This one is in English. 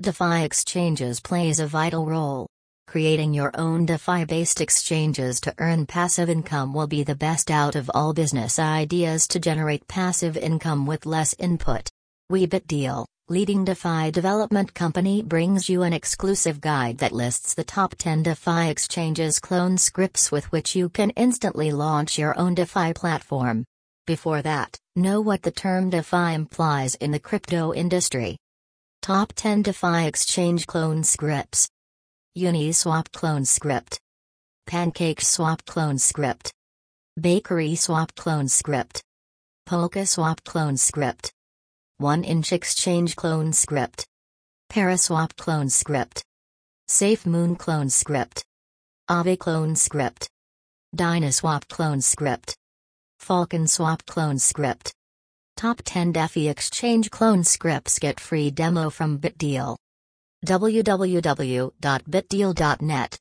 DeFi Exchanges plays a vital role. Creating your own DeFi based exchanges to earn passive income will be the best out of all business ideas to generate passive income with less input. WeBitDeal, leading DeFi development company, brings you an exclusive guide that lists the top 10 DeFi exchanges clone scripts with which you can instantly launch your own DeFi platform. Before that, know what the term DeFi implies in the crypto industry. Top 10 DeFi exchange clone scripts. Uniswap clone script. Pancake Swap clone script. Bakery Swap clone script. Polka Swap clone script. 1inch exchange clone script. Paraswap clone script. Safe Moon clone script. Aave clone script. Dinoswap clone script. Falcon Swap clone script. Top 10 DeFi exchange clone scripts get free demo from BitDeal. www.bitdeal.net